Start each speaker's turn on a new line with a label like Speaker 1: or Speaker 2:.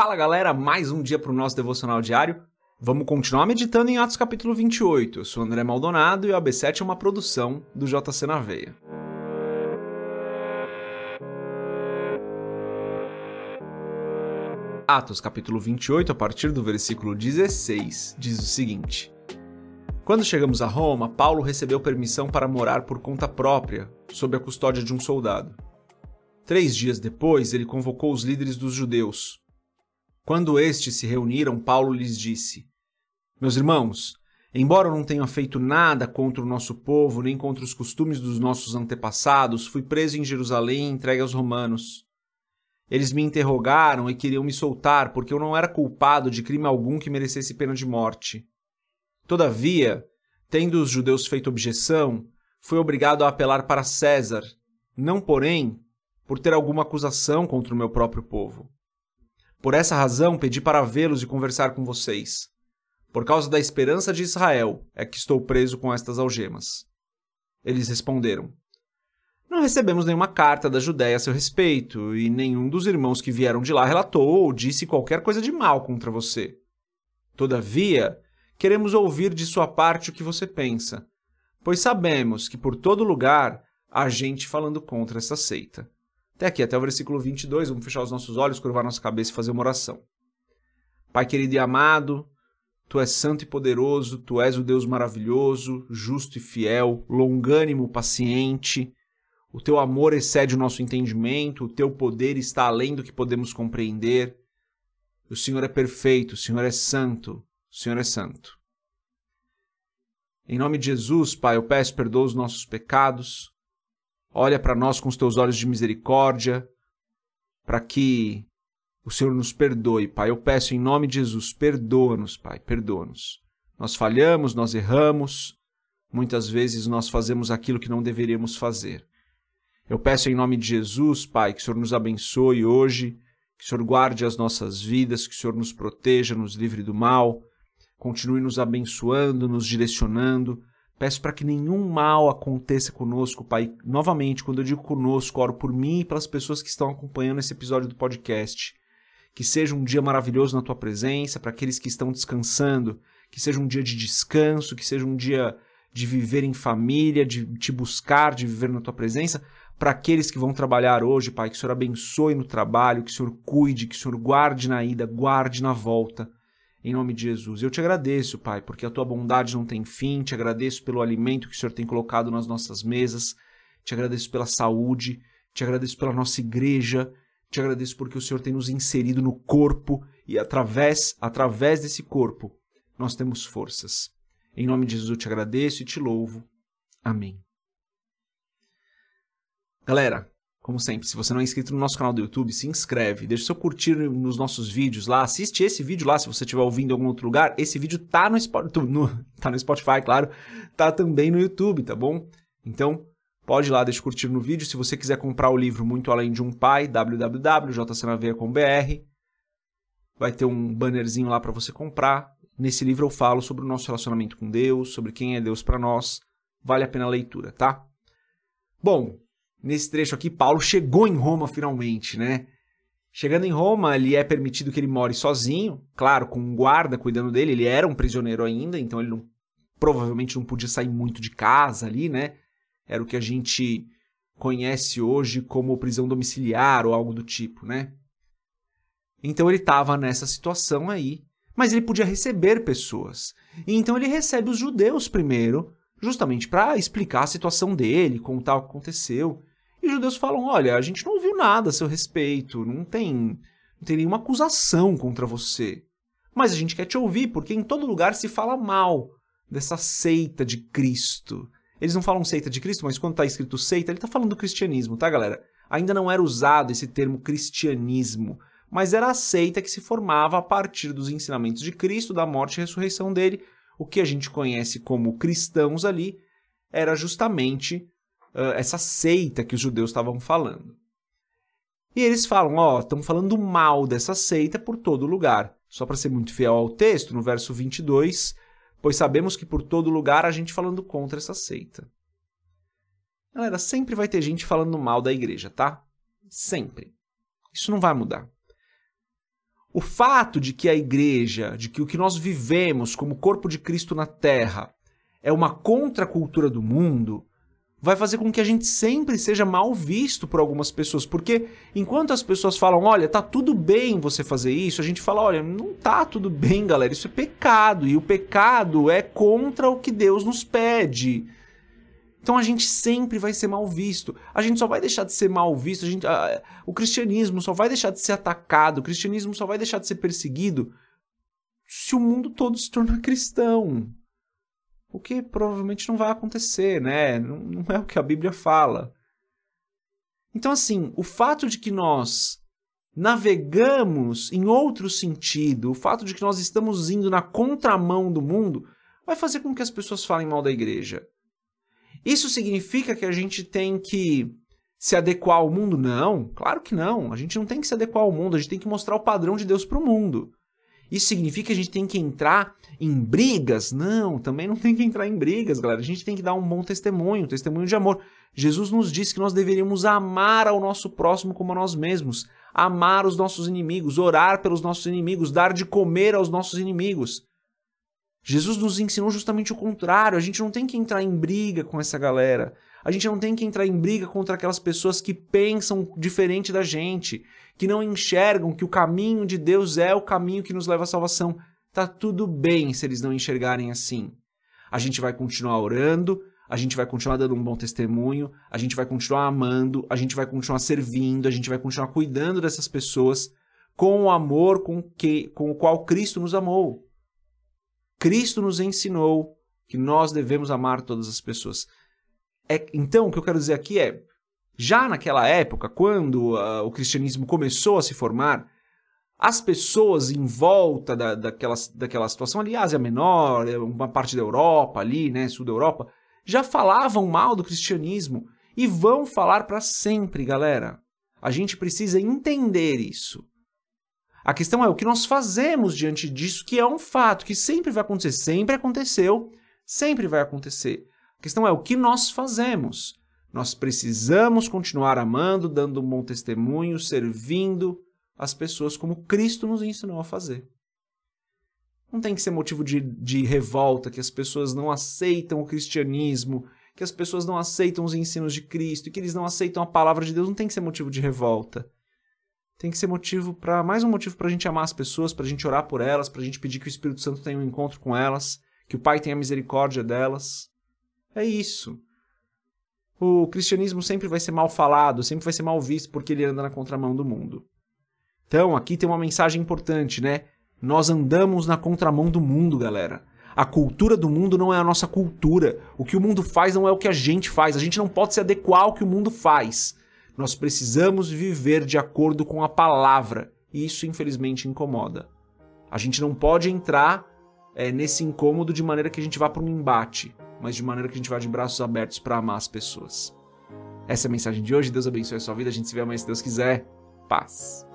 Speaker 1: Fala galera, mais um dia para o nosso devocional diário. Vamos continuar meditando em Atos capítulo 28. Eu sou André Maldonado e o AB7 é uma produção do JC na Veia. Atos capítulo 28, a partir do versículo 16, diz o seguinte: Quando chegamos a Roma, Paulo recebeu permissão para morar por conta própria, sob a custódia de um soldado. Três dias depois, ele convocou os líderes dos judeus. Quando estes se reuniram, Paulo lhes disse: Meus irmãos, embora eu não tenha feito nada contra o nosso povo, nem contra os costumes dos nossos antepassados, fui preso em Jerusalém e entregue aos romanos. Eles me interrogaram e queriam me soltar, porque eu não era culpado de crime algum que merecesse pena de morte. Todavia, tendo os judeus feito objeção, fui obrigado a apelar para César, não, porém, por ter alguma acusação contra o meu próprio povo. Por essa razão pedi para vê-los e conversar com vocês. Por causa da esperança de Israel é que estou preso com estas algemas. Eles responderam: Não recebemos nenhuma carta da Judéia a seu respeito, e nenhum dos irmãos que vieram de lá relatou ou disse qualquer coisa de mal contra você. Todavia, queremos ouvir de sua parte o que você pensa, pois sabemos que por todo lugar há gente falando contra essa seita. Até aqui, até o versículo 22, vamos fechar os nossos olhos, curvar nossa cabeça e fazer uma oração. Pai querido e amado, Tu és santo e poderoso, Tu és o Deus maravilhoso, justo e fiel, longânimo, paciente. O Teu amor excede o nosso entendimento, o Teu poder está além do que podemos compreender. O Senhor é perfeito, o Senhor é santo, o Senhor é santo. Em nome de Jesus, Pai, eu peço perdoa os nossos pecados, olha para nós com os teus olhos de misericórdia, para que o Senhor nos perdoe, Pai. Eu peço em nome de Jesus, perdoa-nos, Pai, perdoa-nos. Nós falhamos, nós erramos, muitas vezes nós fazemos aquilo que não deveríamos fazer. Eu peço em nome de Jesus, Pai, que o Senhor nos abençoe hoje, que o Senhor guarde as nossas vidas, que o Senhor nos proteja, nos livre do mal, continue nos abençoando, nos direcionando, Peço para que nenhum mal aconteça conosco, Pai. Novamente, quando eu digo conosco, oro por mim e pelas pessoas que estão acompanhando esse episódio do podcast. Que seja um dia maravilhoso na tua presença, para aqueles que estão descansando, que seja um dia de descanso, que seja um dia de viver em família, de te buscar, de viver na tua presença. Para aqueles que vão trabalhar hoje, Pai, que o Senhor abençoe no trabalho, que o Senhor cuide, que o Senhor guarde na ida, guarde na volta em nome de Jesus. Eu te agradeço, Pai, porque a tua bondade não tem fim, te agradeço pelo alimento que o Senhor tem colocado nas nossas mesas, te agradeço pela saúde, te agradeço pela nossa igreja, te agradeço porque o Senhor tem nos inserido no corpo e através, através desse corpo nós temos forças. Em nome de Jesus eu te agradeço e te louvo. Amém. Galera, como sempre, se você não é inscrito no nosso canal do YouTube, se inscreve, deixa seu curtir nos nossos vídeos lá, assiste esse vídeo lá, se você estiver ouvindo em algum outro lugar. Esse vídeo tá no, no, tá no Spotify, claro, tá também no YouTube, tá bom? Então, pode ir lá, deixa curtir no vídeo. Se você quiser comprar o livro Muito Além de um Pai, www.jcnaveia.com.br, vai ter um bannerzinho lá para você comprar. Nesse livro eu falo sobre o nosso relacionamento com Deus, sobre quem é Deus para nós. Vale a pena a leitura, tá? Bom, nesse trecho aqui, Paulo chegou em Roma finalmente, né? Chegando em Roma, ele é permitido que ele more sozinho, claro, com um guarda cuidando dele. Ele era um prisioneiro ainda, então ele não, provavelmente não podia sair muito de casa ali, né? Era o que a gente conhece hoje como prisão domiciliar ou algo do tipo, né? Então ele estava nessa situação aí, mas ele podia receber pessoas. E então ele recebe os judeus primeiro, justamente para explicar a situação dele, contar o que aconteceu. Os judeus falam: olha, a gente não ouviu nada a seu respeito, não tem, não tem nenhuma acusação contra você. Mas a gente quer te ouvir, porque em todo lugar se fala mal dessa seita de Cristo. Eles não falam seita de Cristo, mas quando está escrito seita, ele está falando do cristianismo, tá, galera? Ainda não era usado esse termo cristianismo, mas era a seita que se formava a partir dos ensinamentos de Cristo, da morte e ressurreição dele. O que a gente conhece como cristãos ali era justamente uh, essa seita que os judeus estavam falando. E eles falam, ó, estão falando mal dessa seita por todo lugar. Só para ser muito fiel ao texto, no verso 22, pois sabemos que por todo lugar há gente falando contra essa seita. Galera, sempre vai ter gente falando mal da igreja, tá? Sempre. Isso não vai mudar. O fato de que a igreja, de que o que nós vivemos como corpo de Cristo na terra é uma contracultura do mundo, vai fazer com que a gente sempre seja mal visto por algumas pessoas, porque enquanto as pessoas falam, olha, tá tudo bem você fazer isso, a gente fala, olha, não tá tudo bem, galera, isso é pecado, e o pecado é contra o que Deus nos pede. Então a gente sempre vai ser mal visto. A gente só vai deixar de ser mal visto, a gente, a, o cristianismo só vai deixar de ser atacado, o cristianismo só vai deixar de ser perseguido se o mundo todo se tornar cristão. O que provavelmente não vai acontecer, né? Não, não é o que a Bíblia fala. Então, assim, o fato de que nós navegamos em outro sentido, o fato de que nós estamos indo na contramão do mundo, vai fazer com que as pessoas falem mal da igreja. Isso significa que a gente tem que se adequar ao mundo? Não, claro que não. A gente não tem que se adequar ao mundo, a gente tem que mostrar o padrão de Deus para o mundo. Isso significa que a gente tem que entrar em brigas? Não, também não tem que entrar em brigas, galera. A gente tem que dar um bom testemunho, um testemunho de amor. Jesus nos disse que nós deveríamos amar ao nosso próximo como a nós mesmos, amar os nossos inimigos, orar pelos nossos inimigos, dar de comer aos nossos inimigos. Jesus nos ensinou justamente o contrário. A gente não tem que entrar em briga com essa galera. A gente não tem que entrar em briga contra aquelas pessoas que pensam diferente da gente, que não enxergam que o caminho de Deus é o caminho que nos leva à salvação. Tá tudo bem se eles não enxergarem assim. A gente vai continuar orando, a gente vai continuar dando um bom testemunho, a gente vai continuar amando, a gente vai continuar servindo, a gente vai continuar cuidando dessas pessoas com o amor com, que, com o qual Cristo nos amou. Cristo nos ensinou que nós devemos amar todas as pessoas. É, então, o que eu quero dizer aqui é: já naquela época, quando uh, o cristianismo começou a se formar, as pessoas em volta da, daquela, daquela situação ali, Ásia Menor, uma parte da Europa ali, né, sul da Europa, já falavam mal do cristianismo e vão falar para sempre, galera. A gente precisa entender isso. A questão é o que nós fazemos diante disso, que é um fato que sempre vai acontecer, sempre aconteceu, sempre vai acontecer. A questão é o que nós fazemos. Nós precisamos continuar amando, dando um bom testemunho, servindo as pessoas como Cristo nos ensinou a fazer. Não tem que ser motivo de, de revolta que as pessoas não aceitam o cristianismo, que as pessoas não aceitam os ensinos de Cristo, que eles não aceitam a palavra de Deus. Não tem que ser motivo de revolta. Tem que ser motivo para mais um motivo para a gente amar as pessoas, para a gente orar por elas, para a gente pedir que o Espírito Santo tenha um encontro com elas, que o Pai tenha misericórdia delas. É isso. O cristianismo sempre vai ser mal falado, sempre vai ser mal visto porque ele anda na contramão do mundo. Então, aqui tem uma mensagem importante, né? Nós andamos na contramão do mundo, galera. A cultura do mundo não é a nossa cultura. O que o mundo faz não é o que a gente faz. A gente não pode se adequar ao que o mundo faz. Nós precisamos viver de acordo com a palavra. E isso, infelizmente, incomoda. A gente não pode entrar é, nesse incômodo de maneira que a gente vá para um embate mas de maneira que a gente vá de braços abertos para amar as pessoas. Essa é a mensagem de hoje. Deus abençoe a sua vida. A gente se vê amanhã se Deus quiser. Paz.